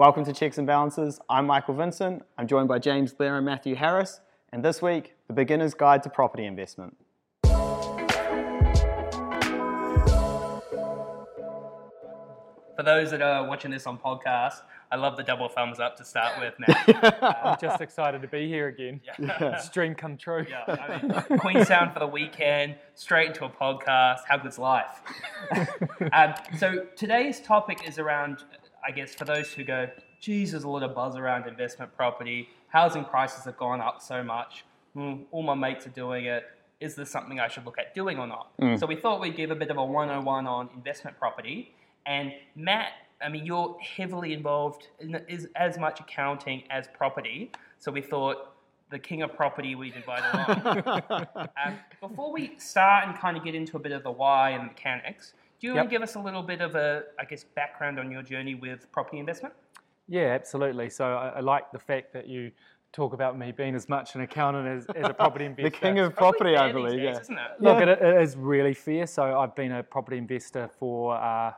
Welcome to Cheques and Balances. I'm Michael Vincent. I'm joined by James Blair and Matthew Harris. And this week, the beginner's guide to property investment. For those that are watching this on podcast, I love the double thumbs up to start with, Matt. I'm just excited to be here again. Yeah. Dream come true. Yeah, I mean, Queenstown for the weekend, straight into a podcast. How good's life? um, so today's topic is around, I guess, for those who go, geez, there's a lot of buzz around investment property. Housing prices have gone up so much. Mm, all my mates are doing it. Is this something I should look at doing or not? So we thought we'd give a bit of a 101 on investment property. And Matt, I mean, you're heavily involved in is as much accounting as property. So we thought the king of property we'd invite along. um, before we start and kind of get into a bit of the why and the mechanics, do you want to give us a little bit of a, I guess, background on your journey with property investment? Yeah, absolutely. So I, I like the fact that you talk about me being as much an accountant as, as a property investor. The king of Probably property, I fair these believe. days, Yeah. isn't it? Look, Yeah. it, it is really fair. So I've been a property investor for uh,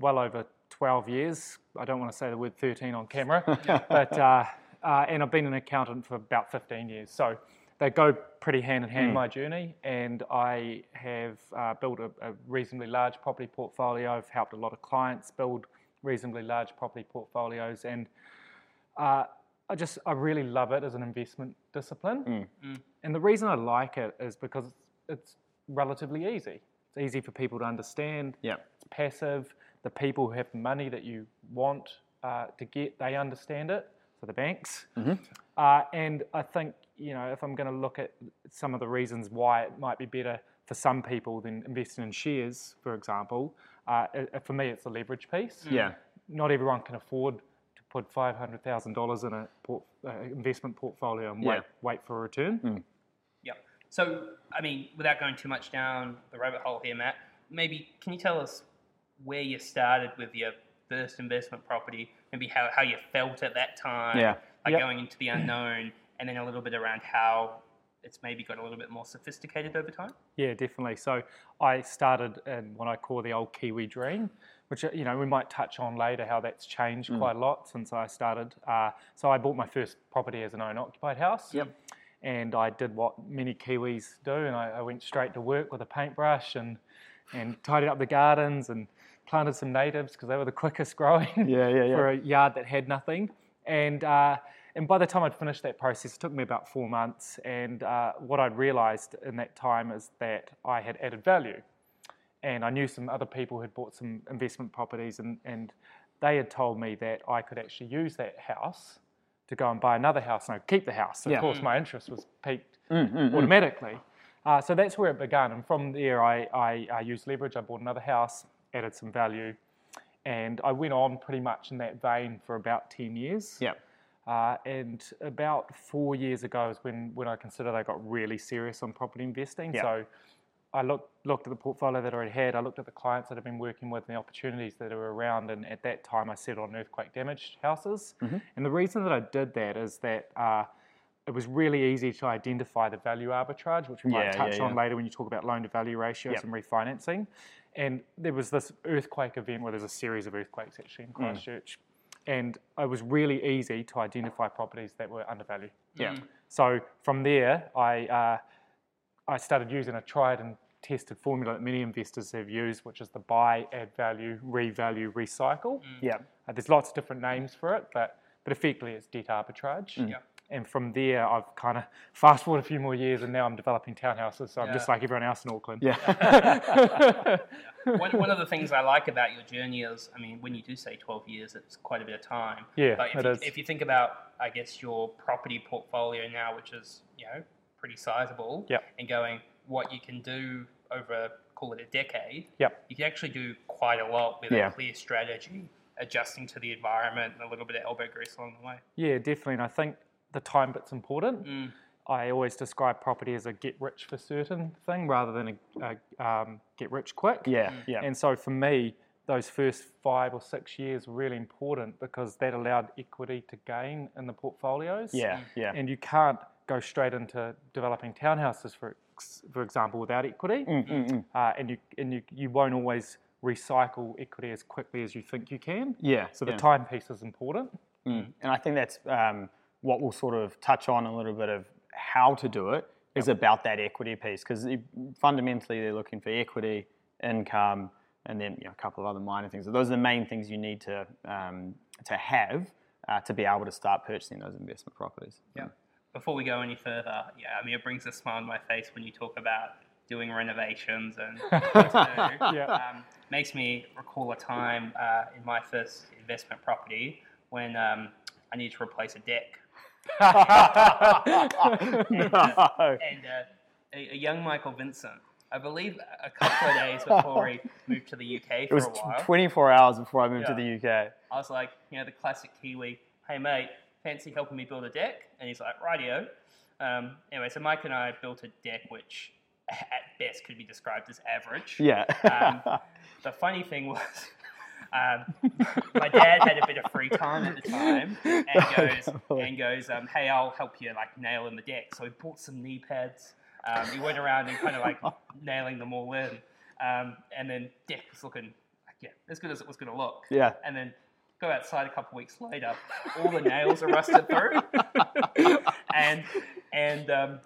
well over 12 years. I don't want to say the word 13 on camera, but uh, uh, and I've been an accountant for about 15 years. So they go pretty hand in hand, my journey. And I have uh, built a, a reasonably large property portfolio. I've helped a lot of clients build reasonably large property portfolios, and uh, I just I really love it as an investment discipline. And the reason I like it is because it's, it's relatively easy. It's easy for people to understand. Yeah. It's passive. The people who have the money that you want uh, to get, they understand it. So the banks. Uh, and I think you know if I'm going to look at some of the reasons why it might be better for some people than investing in shares, for example, uh, it- for me it's the leverage piece Yeah. not everyone can afford to put five hundred thousand dollars in a port, uh, investment portfolio and wait Yeah. wait for a return. Yeah. So, I mean, without going too much down the rabbit hole here, Matt, maybe can you tell us where you started with your first investment property, maybe how, how you felt at that time, Yeah. like Yep. going into the unknown, and then a little bit around how it's maybe got a little bit more sophisticated over time? Yeah, definitely. So I started in what I call the old Kiwi dream, which uh, you know we might touch on later how that's changed quite a lot since I started. Uh, so I bought my first property as an own-occupied house. Yep. And I did what many Kiwis do, and I, I went straight to work with a paintbrush and and tidied up the gardens and planted some natives because they were the quickest growing Yeah, yeah, yeah. for a yard that had nothing. And uh, and by the time I'd finished that process, it took me about four months. And uh, what I'd realised in that time is that I had added value. And I knew some other people who'd bought some investment properties, and, and they had told me that I could actually use that house to go and buy another house and I'd keep the house. So Yeah. Of course, my interest was piqued automatically. Uh, so that's where it began. And from there, I, I, I used leverage. I bought another house, added some value, and I went on pretty much in that vein for about 10 years. Yeah. Uh, and about four years ago is when, when I considered I got really serious on property investing. Yeah. So I looked, looked at the portfolio that I already had, I looked at the clients that I've been working with and the opportunities that are around. And at that time, I settled on earthquake damaged houses. Mm-hmm. And the reason that I did that is that uh, it was really easy to identify the value arbitrage, which we Yeah, might touch yeah, on later when you talk about loan to value ratios Yep. and refinancing. And there was this earthquake event where there's a series of earthquakes actually in Hmm. Christchurch. And it was really easy to identify properties that were undervalued. Yeah. So from there, I, uh, I started using a tried and tested formula that many investors have used, which is the buy, add value, revalue, recycle. Yeah. Uh, there's lots of different names for it, but, but effectively it's debt arbitrage. Yeah. And from there, I've kind of fast forward a few more years, and now I'm developing townhouses. So I'm just like everyone else in Auckland. Yeah. one, one of the things I like about your journey is, I mean, when you do say 12 years, it's quite a bit of time. Yeah, But if, it you, is. if you think about, I guess, your property portfolio now, which is, you know, pretty sizable, Yep. and going what you can do over, call it a decade, Yep. you can actually do quite a lot with Yeah. a clear strategy, adjusting to the environment and a little bit of elbow grease along the way. Yeah, definitely. And I think the time bit's important. Mm. I always describe property as a get rich for certain thing rather than a, a um, get rich quick. Yeah. Yeah. And so for me, those first five or six years were really important because that allowed equity to gain in the portfolios. Yeah. Yeah. And you can't go straight into developing townhouses, for for example, without equity. Mm, mm, mm. Uh, and you and you, you won't always recycle equity as quickly as you think you can. Yeah. So the yeah. time piece is important. Mm. And I think that's um, what we'll sort of touch on a little bit of how to do it is about that equity piece because fundamentally they're looking for equity, income, and then you know, a couple of other minor things. So those are the main things you need to um, to have uh, to be able to start purchasing those investment properties. Yeah. Before we go any further, yeah, I mean, it brings a smile on my face when you talk about doing renovations and what to do. Yeah. um, makes me recall a time uh, in my first investment property when um, I needed to replace a deck. And uh, a, a young Michael Vincent, I believe a couple of days before he moved to the UK It was a while, 24 hours before I moved to the UK. I was like, you know, the classic Kiwi, hey mate, fancy helping me build a deck? And he's like, rightio. Um, anyway, so Mike and I built a deck which at best could be described as average. Yeah. Um, the funny thing was, um, my dad had a bit of free time at the time, and goes and goes, um, "Hey, I'll help you like nail in the deck." So he bought some knee pads. Um, he went around and kind of like nailing them all in, um, and then deck was looking like, yeah, as good as it was going to look. yeah. And then go outside a couple weeks later, all the nails are rusted through, and and um,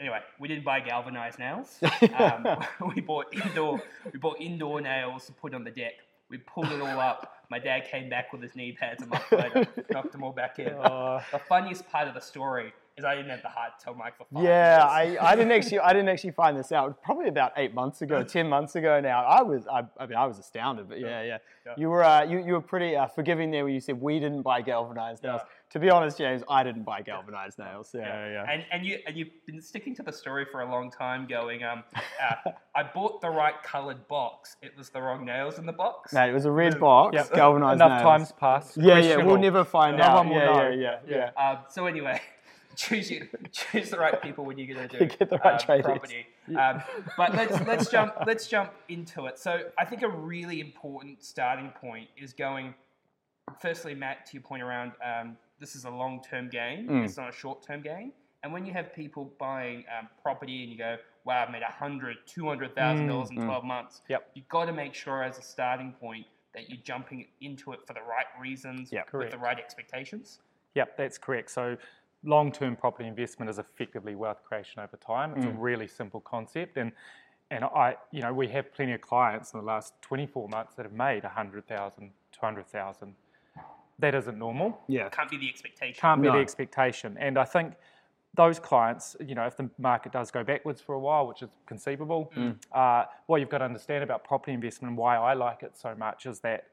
anyway, we didn't buy galvanized nails. Um, we bought indoor we bought indoor nails to put on the deck. We pulled it all up. My dad came back with his knee pads a month later, knocked them all back in. Uh, The funniest part of the story is I didn't have the heart to tell Mike for five Yeah. I, I didn't actually I didn't actually find this out. Probably about eight months ago, ten months ago now. I was I, I mean I was astounded, but yeah, yeah. Yeah. You were uh, you, you were pretty uh, forgiving there when you said we didn't buy galvanized nails. Yeah. To be honest, James, I didn't buy galvanized nails. Yeah, yeah. yeah. And and you and you've been sticking to the story for a long time, going, um, uh, I bought the right coloured box. It was the wrong nails in the box. No, it was a red box, Yep. galvanized enough nails. times passed. Yeah, yeah. We'll never find No out. one will yeah, know. yeah, yeah, yeah, Um, so anyway, choose you, choose the right people when you're going to do Get the right um, tradies. property. Um, but let's let's jump let's jump into it. So I think a really important starting point is going. Firstly, Matt, to your point around um, this is a long term game, Mm. It's not a short term game. And when you have people buying um, property and you go, wow, I've made a hundred, two hundred thousand dollars in Mm, mm. twelve months. Yep. You've got to make sure as a starting point that you're jumping into it for the right reasons, Yep. with the right expectations. Yep, that's correct. So long-term property investment is effectively wealth creation over time. It's a Mm. really simple concept, and and I, you know, we have plenty of clients in the last 24 months that have made 100,000, 200,000. That isn't normal. yeah. Can't be the expectation. Can't be No. the expectation. And I think those clients, you know, if the market does go backwards for a while, which is conceivable, uh, what you've got to understand about property investment and why I like it so much is that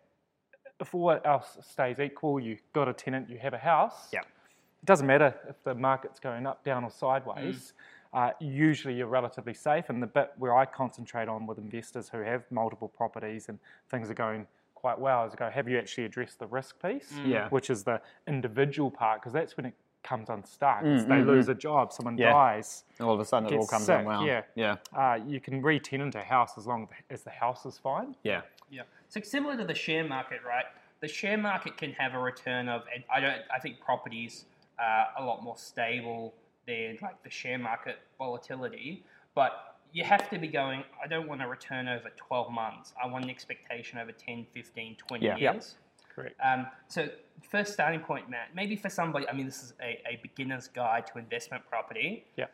if all else stays equal, you've got a tenant, you have a house. Yep. It doesn't matter if the market's going up, down, or sideways. Uh, usually you're relatively safe. And the bit where I concentrate on with investors who have multiple properties and things are going quite well is go, have you actually addressed the risk piece? Yeah. Which is the individual part, because that's when it comes unstuck. Mm, they mm, lose a job, someone Yeah. dies. All of a sudden, it all comes sick, unwound. yeah. yeah, Uh, you can re-tenant a house as long as the house is fine. yeah. Yeah. So similar to the share market, right? The share market can have a return of, and I don't. I think properties are a lot more stable than like the share market volatility, but you have to be going. I don't want a return over 12 months. I want an expectation over 10, 15, 20 Yeah. Yep. years. Correct. Um, so first starting point, Matt. Maybe for somebody, I mean, this is a, a beginner's guide to investment property. Yeah.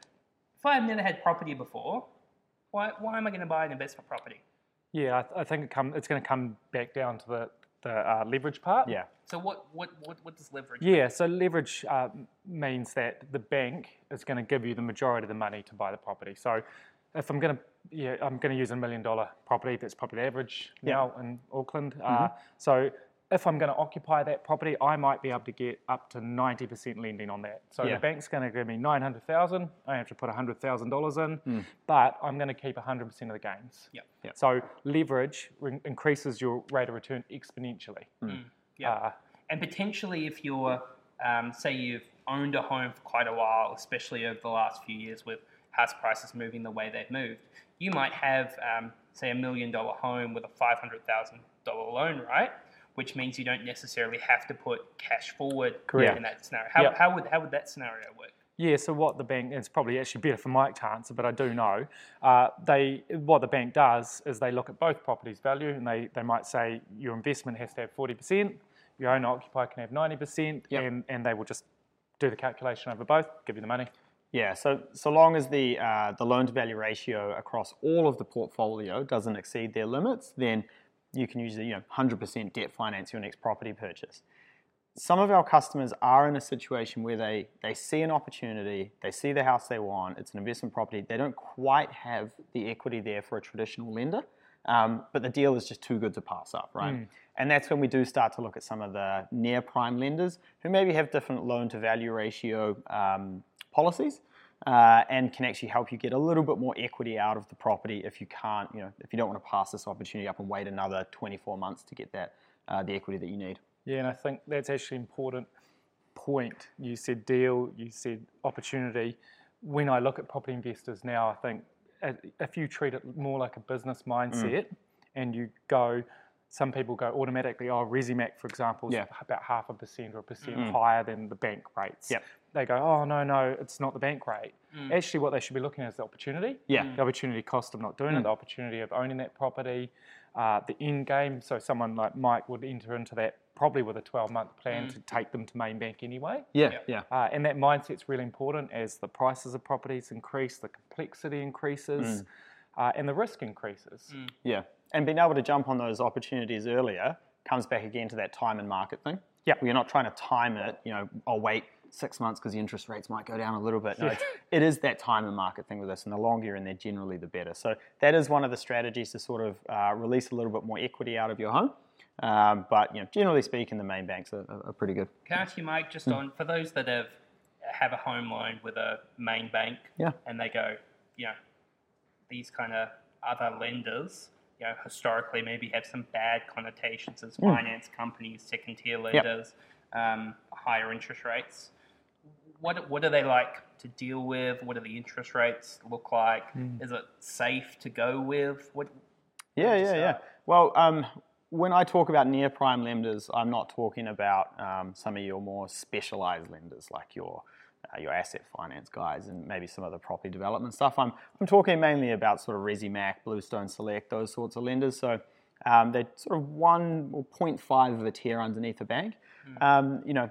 If I've never had property before, why, why am I going to buy an investment property? Yeah, I, th- I think it come, it's going to come back down to the, the uh, leverage part. Yeah. So what what what, what does leverage? Yeah, so leverage uh, means that the bank is going to give you the majority of the money to buy the property. So if I'm going to, yeah, I'm going to use a million dollar property. That's probably average now in Auckland. Uh, so if I'm going to occupy that property, I might be able to get up to 90% lending on that. So Yeah. the bank's going to give me 900,000. I have to put $100,000 in, Mm. but I'm going to keep 100% of the gains. Yep. Yep. So leverage re- increases your rate of return exponentially. Yeah. Uh, and potentially, if you're, um, say, you've owned a home for quite a while, especially over the last few years with house prices moving the way they've moved, you might have, um, say, a million dollar home with a five hundred thousand dollar loan, right? Which means you don't necessarily have to put cash forward Correct. in that scenario. How, Yep. how would how would that scenario work? Yeah, so what the bank, it's probably actually better for Mike to answer, but I do know. Uh, they, what the bank does is they look at both properties' value and they, they might say your investment has to have 40%, your owner occupier can have 90%, Yep. and, and they will just do the calculation over both, give you the money. Yeah, so so long as the uh, the loan to value ratio across all of the portfolio doesn't exceed their limits, then you can use the you know 100% debt finance your next property purchase. Some of our customers are in a situation where they they see an opportunity, they see the house they want, it's an investment property, they don't quite have the equity there for a traditional lender, um, but the deal is just too good to pass up, right? And that's when we do start to look at some of the near prime lenders who maybe have different loan to value ratio um, policies uh, and can actually help you get a little bit more equity out of the property if you can't, you know, if you don't want to pass this opportunity up and wait another 24 months to get that uh, the equity that you need. Yeah, and I think that's actually an important point. You said deal, you said opportunity. When I look at property investors now, I think uh, if you treat it more like a business mindset and you go, some people go automatically, oh, Resimac, for example, is Yeah. about half a percent or a percent higher than the bank rates. Yep. They go, oh, no, no, it's not the bank rate. Actually, what they should be looking at is the opportunity. Yeah. The opportunity cost of not doing it, the opportunity of owning that property, uh, the end game. So someone like Mike would enter into that probably with a 12 month plan to take them to main bank anyway. Yeah, yeah. Uh, and that mindset's really important as the prices of properties increase, the complexity increases, uh, and the risk increases. Yeah. And being able to jump on those opportunities earlier comes back again to that time and market thing. Yeah. We're not trying to time it, you know, I'll wait six months because the interest rates might go down a little bit. No, it's, it is that time and market thing with us, and the longer you're in there, generally the better. So that is one of the strategies to sort of uh, release a little bit more equity out of your home. Um, but you know, generally speaking, the main banks are, are- are pretty good. Can I ask you, Mike, just on for those that have have a home loan with a main bank, Yeah. and they go, you know, these kind of other lenders, you know, historically maybe have some bad connotations as finance companies, second tier lenders, um, higher interest rates. What what are they like to deal with? What do the interest rates look like? Is it safe to go with? What? Yeah, yeah, yeah. Well, um, when I talk about near prime lenders, I'm not talking about um, some of your more specialized lenders like your uh, your asset finance guys and maybe some of the property development stuff. I'm I'm talking mainly about sort of Resimac, Bluestone Select, those sorts of lenders. So um, they're sort of one or 0.5 of a tier underneath a bank. Um, you know,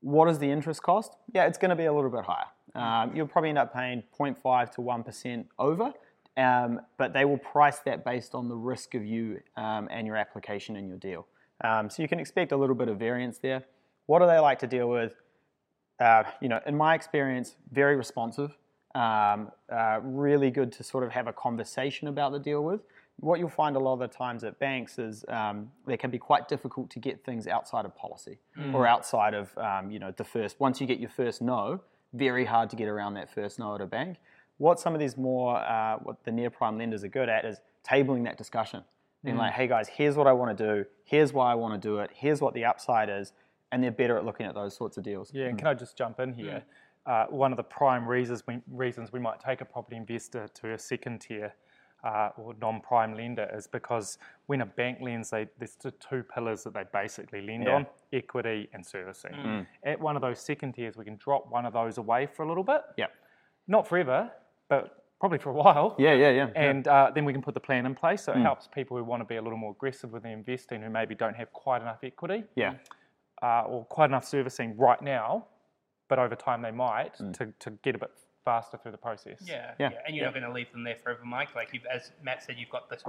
what is the interest cost? Yeah, it's going to be a little bit higher. Um, you'll probably end up paying 0.5 to 1% over, um, but they will price that based on the risk of you um, and your application and your deal. Um, so you can expect a little bit of variance there. What do they like to deal with? Uh, you know, in my experience, very responsive. Um, uh, really good to sort of have a conversation about the deal with. What you'll find a lot of the times at banks is um, they can be quite difficult to get things outside of policy or outside of um, you know the first. Once you get your first no, very hard to get around that first no at a bank. What some of these more uh, what the near prime lenders are good at is tabling that discussion. Being like, hey guys, here's what I want to do. Here's why I want to do it. Here's what the upside is, and they're better at looking at those sorts of deals. Yeah, and can I just jump in here? Uh, one of the prime reasons we, reasons we might take a property investor to a second tier uh, or non-prime lender is because when a bank lends, they, there's the two pillars that they basically lend Yeah. on: equity and servicing. At one of those second tiers, we can drop one of those away for a little bit, Yeah. not forever, but probably for a while. Yeah, yeah, yeah. And uh, then we can put the plan in place. So it helps people who want to be a little more aggressive with their investing who maybe don't have quite enough equity yeah. Uh, or quite enough servicing right now, but over time they might to, to get a bit faster through the process. Yeah, yeah, Yeah. and you're not going to leave them there forever, Mike. Like you've, as Matt said, you've got this.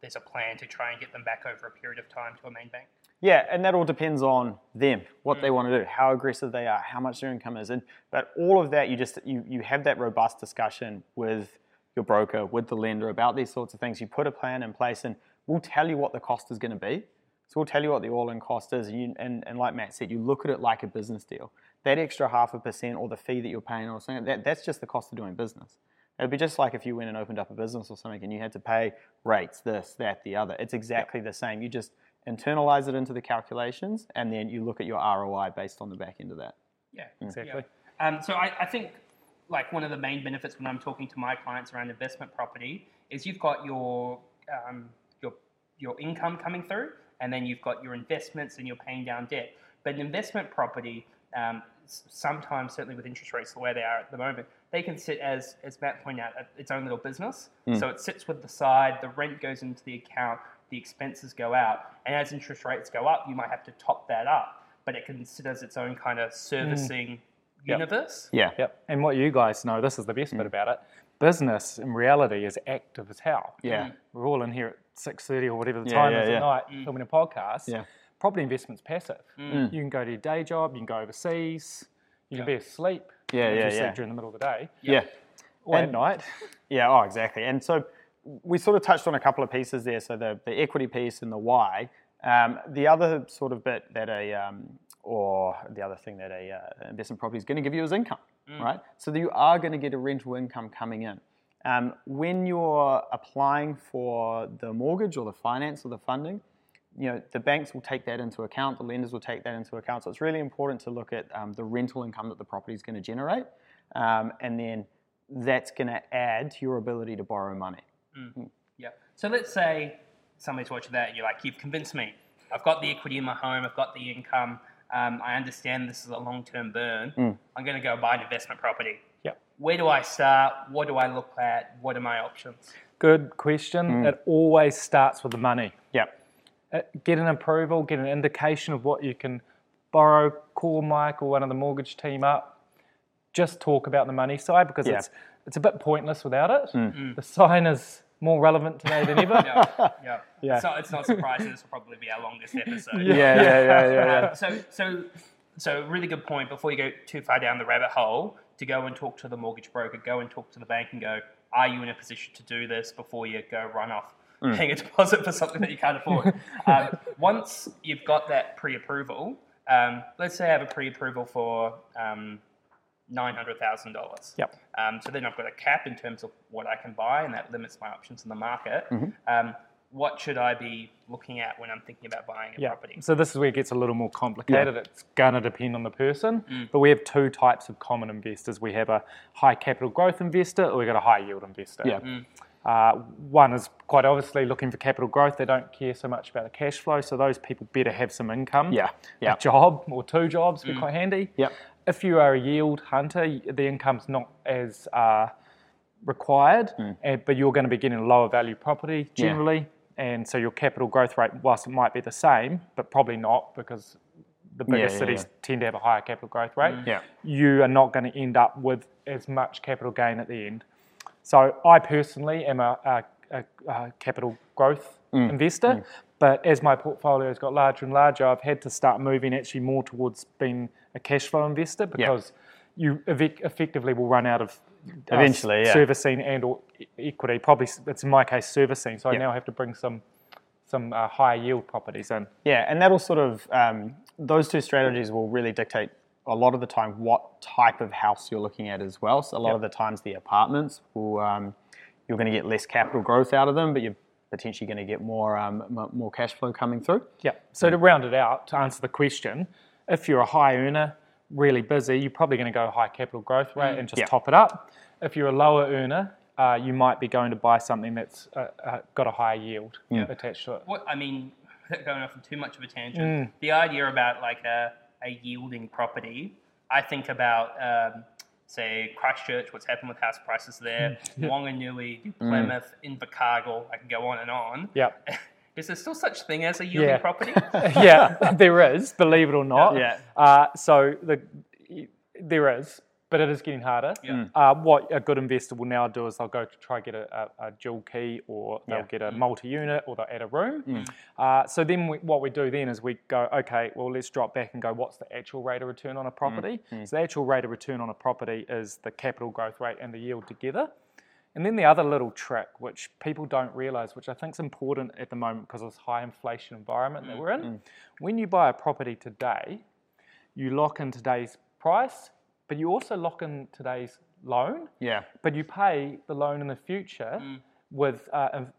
There's a plan to try and get them back over a period of time to a main bank. Yeah, and that all depends on them, what they want to do, how aggressive they are, how much their income is, and but all of that you just you you have that robust discussion with your broker, with the lender about these sorts of things. You put a plan in place, and we'll tell you what the cost is going to be. So we'll tell you what the all-in cost is, and, you, and and like Matt said, you look at it like a business deal. That extra half a percent or the fee that you're paying or something, that, that's just the cost of doing business. It'd be just like if you went and opened up a business or something and you had to pay rates, this, that, the other. It's exactly the same. You just internalize it into the calculations and then you look at your ROI based on the back end of that. Yeah, Exactly. Yeah. Um, so I, I think like one of the main benefits when I'm talking to my clients around investment property is you've got your um, your your income coming through, and then you've got your investments and you're paying down debt. But an investment property, um, sometimes, certainly with interest rates the way they are at the moment, they can sit as, as Matt pointed out, its own little business. Hmm. So it sits with the side, the rent goes into the account, the expenses go out, and as interest rates go up, you might have to top that up. But it can sit as its own kind of hmm. servicing Yep. universe. Yeah. Yep. And what you guys know, this is the best bit hmm. about it. Business in reality is active as hell. Yeah. We're all in here at six thirty or whatever the Yeah, time yeah, is yeah. at night filming a podcast. Yeah. Property investment's passive. Mm. You can go to your day job, you can go overseas, you can be asleep. Yeah, yeah, you yeah. sleep during the middle of the day Yeah. or And- at night. Yeah, oh, exactly. And so we sort of touched on a couple of pieces there. So the, the equity piece and the why. Um, the other sort of bit that a, um, or the other thing that a uh, investment property is going to give you is income, right? So that you are going to get a rental income coming in. Um, when you're applying for the mortgage or the finance or the funding, you know the banks will take that into account. The lenders will take that into account. So it's really important to look at um, the rental income that the property is going to generate, um, and then that's going to add to your ability to borrow money. Yeah. So let's say somebody's watching that and you're like, you've convinced me. I've got the equity in my home. I've got the income. Um, I understand this is a long-term burn. I'm going to go buy an investment property. Yep. Where do I start? What do I look at? What are my options? Good question. It always starts with the money. Yeah, Uh, Get an approval, get an indication of what you can borrow, call Mike or one of the mortgage team up. Just talk about the money side because Yeah. it's it's a bit pointless without it. The sign is more relevant today than ever. Yeah. yeah. Yeah. So it's not surprising this will probably be our longest episode. yeah, yeah, yeah, yeah. yeah. Um, so, so, so, really good point. Before you go too far down the rabbit hole, to go and talk to the mortgage broker, go and talk to the bank, and go, are you in a position to do this before you go run off paying a deposit for something that you can't afford? um, once you've got that pre-approval, um, let's say I have a pre-approval for um, nine hundred thousand dollars. Yep. Um, so then I've got a cap in terms of what I can buy, and that limits my options in the market. Mm-hmm. Um, what should I be looking at when I'm thinking about buying a Yeah. property? So this is where it gets a little more complicated. It's going to depend on the person. But we have two types of common investors. We have a high capital growth investor or we've got a high yield investor. Yeah. Uh, one is quite obviously looking for capital growth. They don't care so much about the cash flow. So those people better have some income. Yeah, yeah. A job or two jobs would be quite handy. Yep. If you are a yield hunter, the income's not as uh, required, and, but you're going to be getting a lower value property Yeah. generally. And so your capital growth rate, whilst it might be the same, but probably not because the bigger Yeah, yeah, cities yeah. tend to have a higher capital growth rate. Yeah. You are not going to end up with as much capital gain at the end. So I personally am a, a, a, a capital growth Mm. investor, but as my portfolio has got larger and larger, I've had to start moving actually more towards being a cash flow investor because you ev- effectively will run out of uh, Eventually, yeah. servicing and or equity. Probably it's in my case servicing, so I now have to bring some some uh, higher yield properties in. Yeah, and that'll sort of um, those two strategies will really dictate a lot of the time what type of house you're looking at as well. So a lot Yep. of the times the apartments will um, you're going to get less capital growth out of them, but you're potentially going to get more um, m- more cash flow coming through. Yeah. So to round it out, to answer the question, if you're a high earner, really busy, you're probably going to go high capital growth rate and just Yeah. top it up. If you're a lower earner, uh, you might be going to buy something that's uh, uh, got a higher yield attached to it. What I mean, going off on too much of a tangent, Mm. the idea about like a, a yielding property, I think about um, say Christchurch, what's happened with house prices there, Mm. Wanganui, Plymouth, Invercargill. I can go on and on. Yeah. Is there still such thing as a yielding Yeah. property? yeah, there is, believe it or not. Yeah. Uh, so the there is, but it is getting harder. Yeah. Hmm. Uh, what a good investor will now do is they'll go to try get a, a, a dual key, or they'll Yeah. get a hmm. multi-unit, or they'll add a room. Hmm. Uh, so then we, what we do then is we go, okay, well let's drop back and go, what's the actual rate of return on a property? So the actual rate of return on a property is the capital growth rate and the yield together. And then the other little trick, which people don't realize, which I think is important at the moment because of this high inflation environment that we're in, when you buy a property today, you lock in today's price, but you also lock in today's loan, Yeah, but you pay the loan in the future with uh,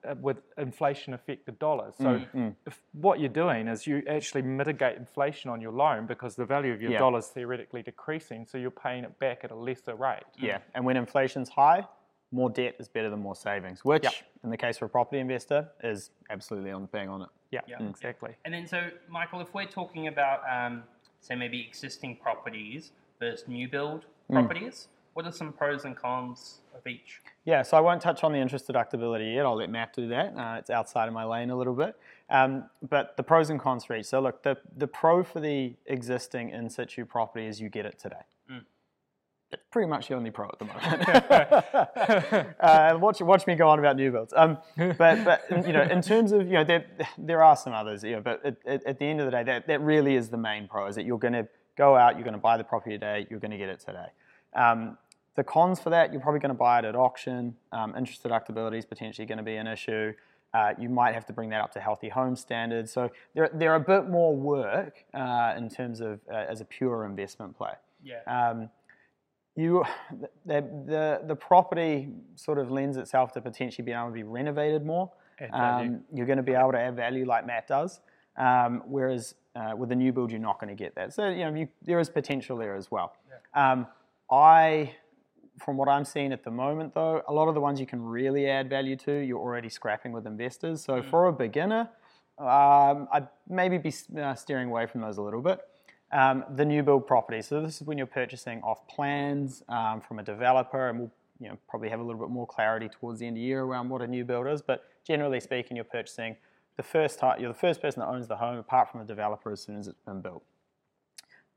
uh, with inflation affected dollars. So if what you're doing is you actually mitigate inflation on your loan because the value of your Yeah. dollar is theoretically decreasing, so you're paying it back at a lesser rate. yeah. And when inflation's high, more debt is better than more savings, which Yep. in the case of a property investor is absolutely on bang on it. Yeah, Yeah. exactly. And then, so Michael, if we're talking about um, say maybe existing properties versus new build Hmm. properties? What are some pros and cons of each? Yeah, so I won't touch on the interest deductibility yet. I'll let Matt do that. Uh, it's outside of my lane a little bit. Um, but the pros and cons for each. So look, the, the pro for the existing in situ property is you get it today. It's pretty much the only pro at the moment. uh, watch, watch me go on about new builds. Um, but, but you know, in terms of you know, there, there are some others. You know, but at, at, at the end of the day, that, that really is the main pro. Is that you're going to go out, you're going to buy the property today, you're going to get it today. Um, the cons for that, you're probably going to buy it at auction. Um, interest deductibility is potentially going to be an issue. Uh, you might have to bring that up to healthy home standards. So they're, they're a bit more work uh, in terms of uh, as a pure investment play. Yeah. Um, you, the, the, the property sort of lends itself to potentially being able to be renovated more. Um, you're going to be able to add value like Matt does. Um, whereas uh, with a new build, you're not going to get that. So you know you, there is potential there as well. Um, I, from what I'm seeing at the moment, though, a lot of the ones you can really add value to, you're already scrapping with investors. So for a beginner, um, I'd maybe be uh, steering away from those a little bit. Um, the new build property. So this is when you're purchasing off plans um, from a developer, and we'll you know probably have a little bit more clarity towards the end of the year around what a new build is. But generally speaking, you're purchasing the first time. You're the first person that owns the home, apart from the developer, as soon as it's been built.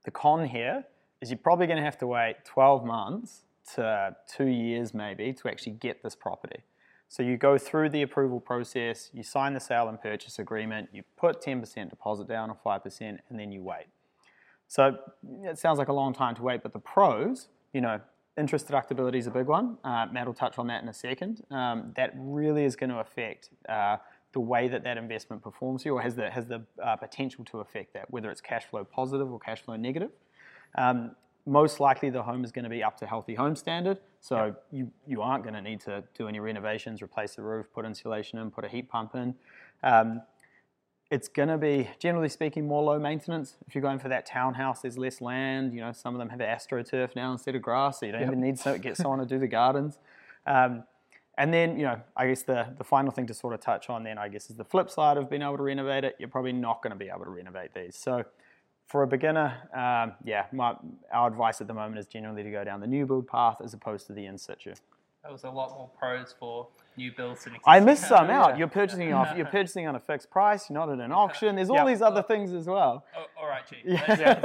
The con here is you're probably going to have to wait 12 months to two years maybe to actually get this property. So you go through the approval process, you sign the sale and purchase agreement, you put 10% deposit down or 5%, and then you wait. So it sounds like a long time to wait, but the pros, you know, interest deductibility is a big one. Uh, Matt will touch on that in a second. Um, that really is going to affect uh, the way that that investment performs for you, or has the has the uh, potential to affect that, whether it's cash flow positive or cash flow negative. Um, most likely, the home is going to be up to healthy home standard, so you you aren't going to need to do any renovations, replace the roof, put insulation in, put a heat pump in. Um, it's going to be, generally speaking, more low maintenance. If you're going for that townhouse, there's less land. You know, some of them have astroturf now instead of grass, so you don't even need to get someone to do the gardens. Um, and then, you know, I guess the, the final thing to sort of touch on then, I guess, is the flip side of being able to renovate it. You're probably not going to be able to renovate these. So for a beginner, um, yeah, my, our advice at the moment is generally to go down the new build path as opposed to the in situ. That was a lot more pros for new builds than I existing. missed some out. Yeah. You're purchasing off. You're purchasing on a fixed price. You're not at an auction. There's all Yep. these other things as well. Oh, all right, Chief. Yeah.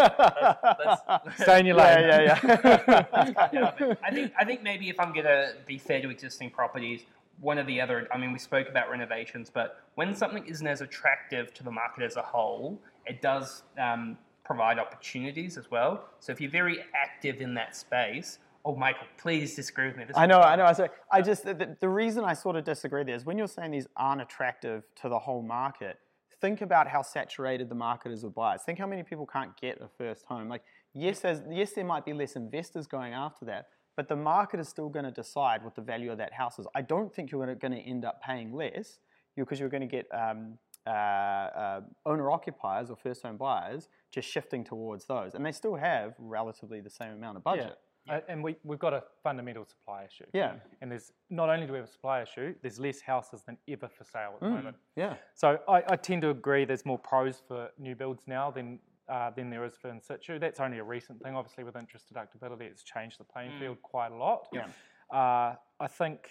Let's- let's- Stay in your lane. Yeah, yeah, yeah. Yeah, I think I think maybe if I'm gonna be fair to existing properties, one or the other. I mean, we spoke about renovations, but when something isn't as attractive to the market as a whole, it does um, provide opportunities as well. So if you're very active in that space, oh, Michael, please disagree with me. This I know, I know. I, say, I just the, the reason I sort of disagree there is when you're saying these aren't attractive to the whole market. Think about how saturated the market is with buyers. Think how many people can't get a first home. Like, yes, yes, there might be less investors going after that, but the market is still going to decide what the value of that house is. I don't think you're going to end up paying less because you're going to get um, uh, uh, owner occupiers or first home buyers just shifting towards those, and they still have relatively the same amount of budget. Uh, and we, we've got a fundamental supply issue. Yeah. And there's not only do we have a supply issue, there's less houses than ever for sale at the moment. Yeah. So I, I tend to agree there's more pros for new builds now than uh, than there is for in situ. That's only a recent thing. Obviously, with interest deductibility, it's changed the playing field quite a lot. Yeah. Uh, I think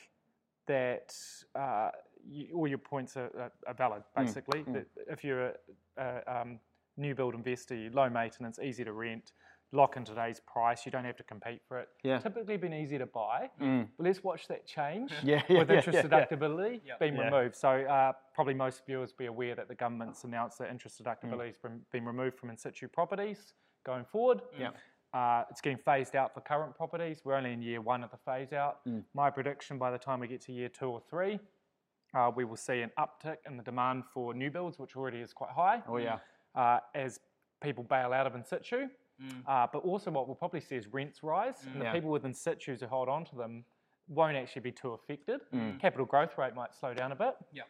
that uh, you, all your points are, are, are valid, basically. That If you're a, a um, new build investor, low maintenance, easy to rent, lock in today's price, you don't have to compete for it. Yeah. Typically been easy to buy. But let's watch that change Yeah, yeah, with interest yeah, yeah. deductibility Yep. being Yeah. removed. So uh, probably most viewers be aware that the government's announced that interest deductibility has been, been removed from in situ properties going forward. Yeah. Uh, it's getting phased out for current properties. We're only in year one of the phase out. Mm. My prediction by the time we get to year two or three, uh, we will see an uptick in the demand for new builds, which already is quite high, Oh yeah. uh, as people bail out of in situ. Mm. Uh, but also, what we'll probably see is rents rise, and the Yeah. people with in situs who hold on to them won't actually be too affected. Mm. Capital growth rate might slow down a bit, Yeah.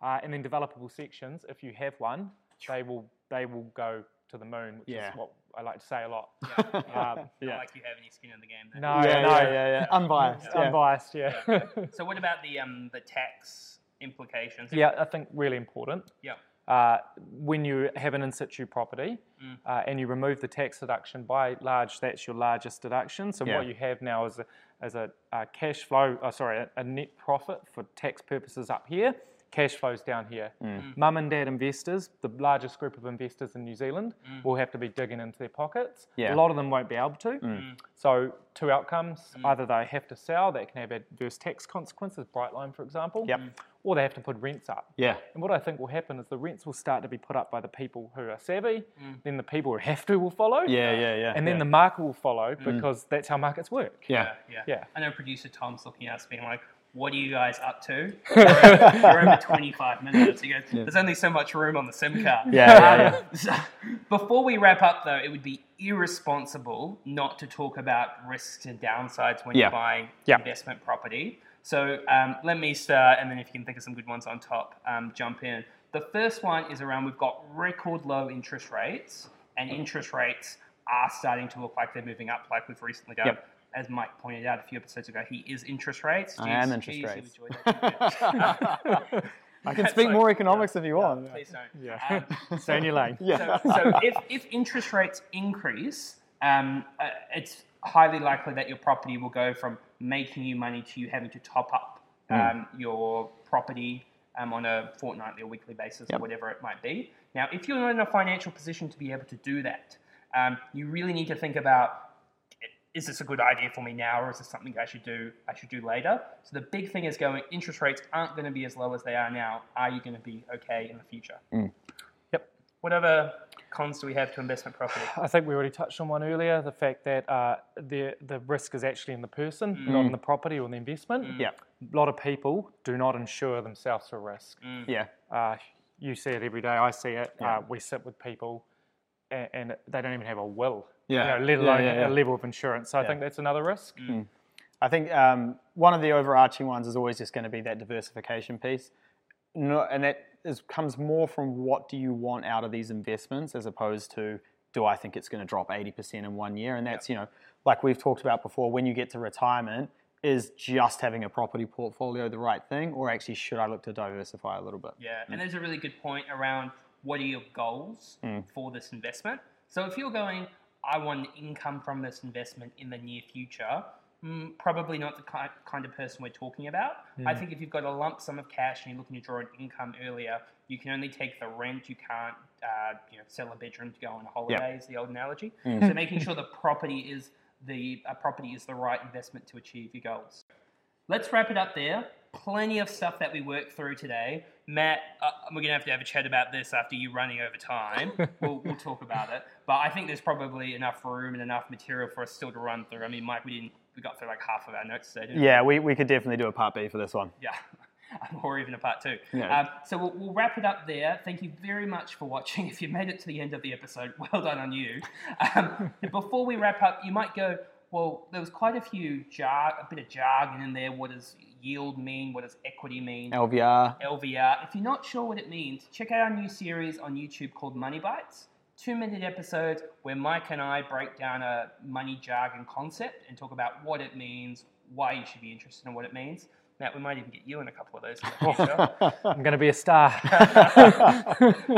uh, and then developable sections, if you have one, they will they will go to the moon, which Yeah. is what I like to say a lot. Yeah. Um, Not Yeah. like you have any skin in the game. There. no, yeah, no, yeah, yeah, yeah. Unbiased. Yeah. unbiased, yeah. So what about the um the tax implications? yeah, I think really important. Yeah. Uh, when you have an in situ property Mm. uh, and you remove the tax deduction by large, that's your largest deduction. So Yeah. what you have now is a, is a, a cash flow, oh, sorry, a, a net profit for tax purposes up here. Cash flows down here. Mm. Mum and dad investors, the largest group of investors in New Zealand, Mm. will have to be digging into their pockets. Yeah. A lot of them won't be able to. Mm. So two outcomes: either they have to sell, that can have adverse tax consequences, Brightline, for example, Yep. Or they have to put rents up. Yeah. And what I think will happen is the rents will start to be put up by the people who are savvy, Mm. then the people who have to will follow, Yeah, yeah, yeah. and then yeah. the market will follow because that's how markets work. yeah. yeah. Yeah. I know producer Tom's looking at us being like, what are you guys up to? You're over, you're over 25 minutes. He goes, there's only so much room on the SIM card. Yeah, yeah, yeah. Before we wrap up, though, it would be irresponsible not to talk about risks and downsides when Yeah. you're buying Yeah. investment property. So um, let me start, and then if you can think of some good ones on top, um, jump in. The first one is around we've got record low interest rates, and interest rates are starting to look like they're moving up, like we've recently done. Yep. As Mike pointed out a few episodes ago, he is interest rates. I am interest jeez, you rates. enjoyed that, didn't you? I can That's speak like- more economics if you want. Please don't. Yeah. Um, Stay in your lane. Yeah. so, so if, if interest rates increase, um, uh, it's highly likely that your property will go from making you money to you having to top up Hmm. um, your property um, on a fortnightly or weekly basis Yep. or whatever it might be. Now, if you're not in a financial position to be able to do that, um, you really need to think about is this a good idea for me now or is this something I should do I should do later? So the big thing is going interest rates aren't going to be as low as they are now. Are you going to be okay in the future? Yep. What other cons do we have to investment property? I think we already touched on one earlier the fact that uh, the, the risk is actually in the person, not in the property or the investment. Yeah. A lot of people do not insure themselves for risk. Yeah. Uh, you see it every day, I see it. Yeah. Uh, we sit with people and, and they don't even have a will, Yeah. you know, let alone yeah, yeah. a level of insurance. So I think that's another risk. I think um, one of the overarching ones is always just going to be that diversification piece. No, and that is, comes more from what do you want out of these investments as opposed to do I think it's going to drop 80% in one year? And that's, you know, like we've talked about before, when you get to retirement, is just having a property portfolio the right thing? Or actually, should I look to diversify a little bit? Yeah, and mm. there's a really good point around what are your goals mm. for this investment. So if you're going, I want income from this investment in the near future, mm, probably not the ki- kind of person we're talking about. I think if you've got a lump sum of cash and you're looking to draw an income earlier, you can only take the rent. You can't, uh, you know, sell a bedroom to go on a holiday. Is the old analogy. So making sure the property is the uh, property is the right investment to achieve your goals. Let's wrap it up there. Plenty of stuff that we worked through today. Matt, uh, we're going to have to have a chat about this after you running over time. we'll, we'll talk about it. But I think there's probably enough room and enough material for us still to run through. I mean, Mike, we didn't, we got through like half of our notes today? Yeah, we, we could definitely do a part B for this one. Yeah. or even a part two. Yeah. Um, so we'll, we'll wrap it up there. Thank you very much for watching. If you made it to the end of the episode, well done on you. Um, before we wrap up, you might go, well, there was quite a few jar, a bit of jargon in there. What does yield mean? What does equity mean? LVR. LVR. If you're not sure what it means, check out our new series on YouTube called Money Bites. Two minute episodes where Mike and I break down a money jargon concept and talk about what it means, why you should be interested in what it means. Matt, we might even get you in a couple of those in the future. I'm going to be a star.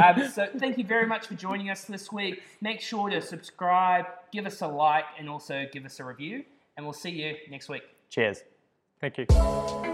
um, so thank you very much for joining us this week. Make sure to subscribe, give us a like, and also give us a review. And we'll see you next week. Cheers. Thank you.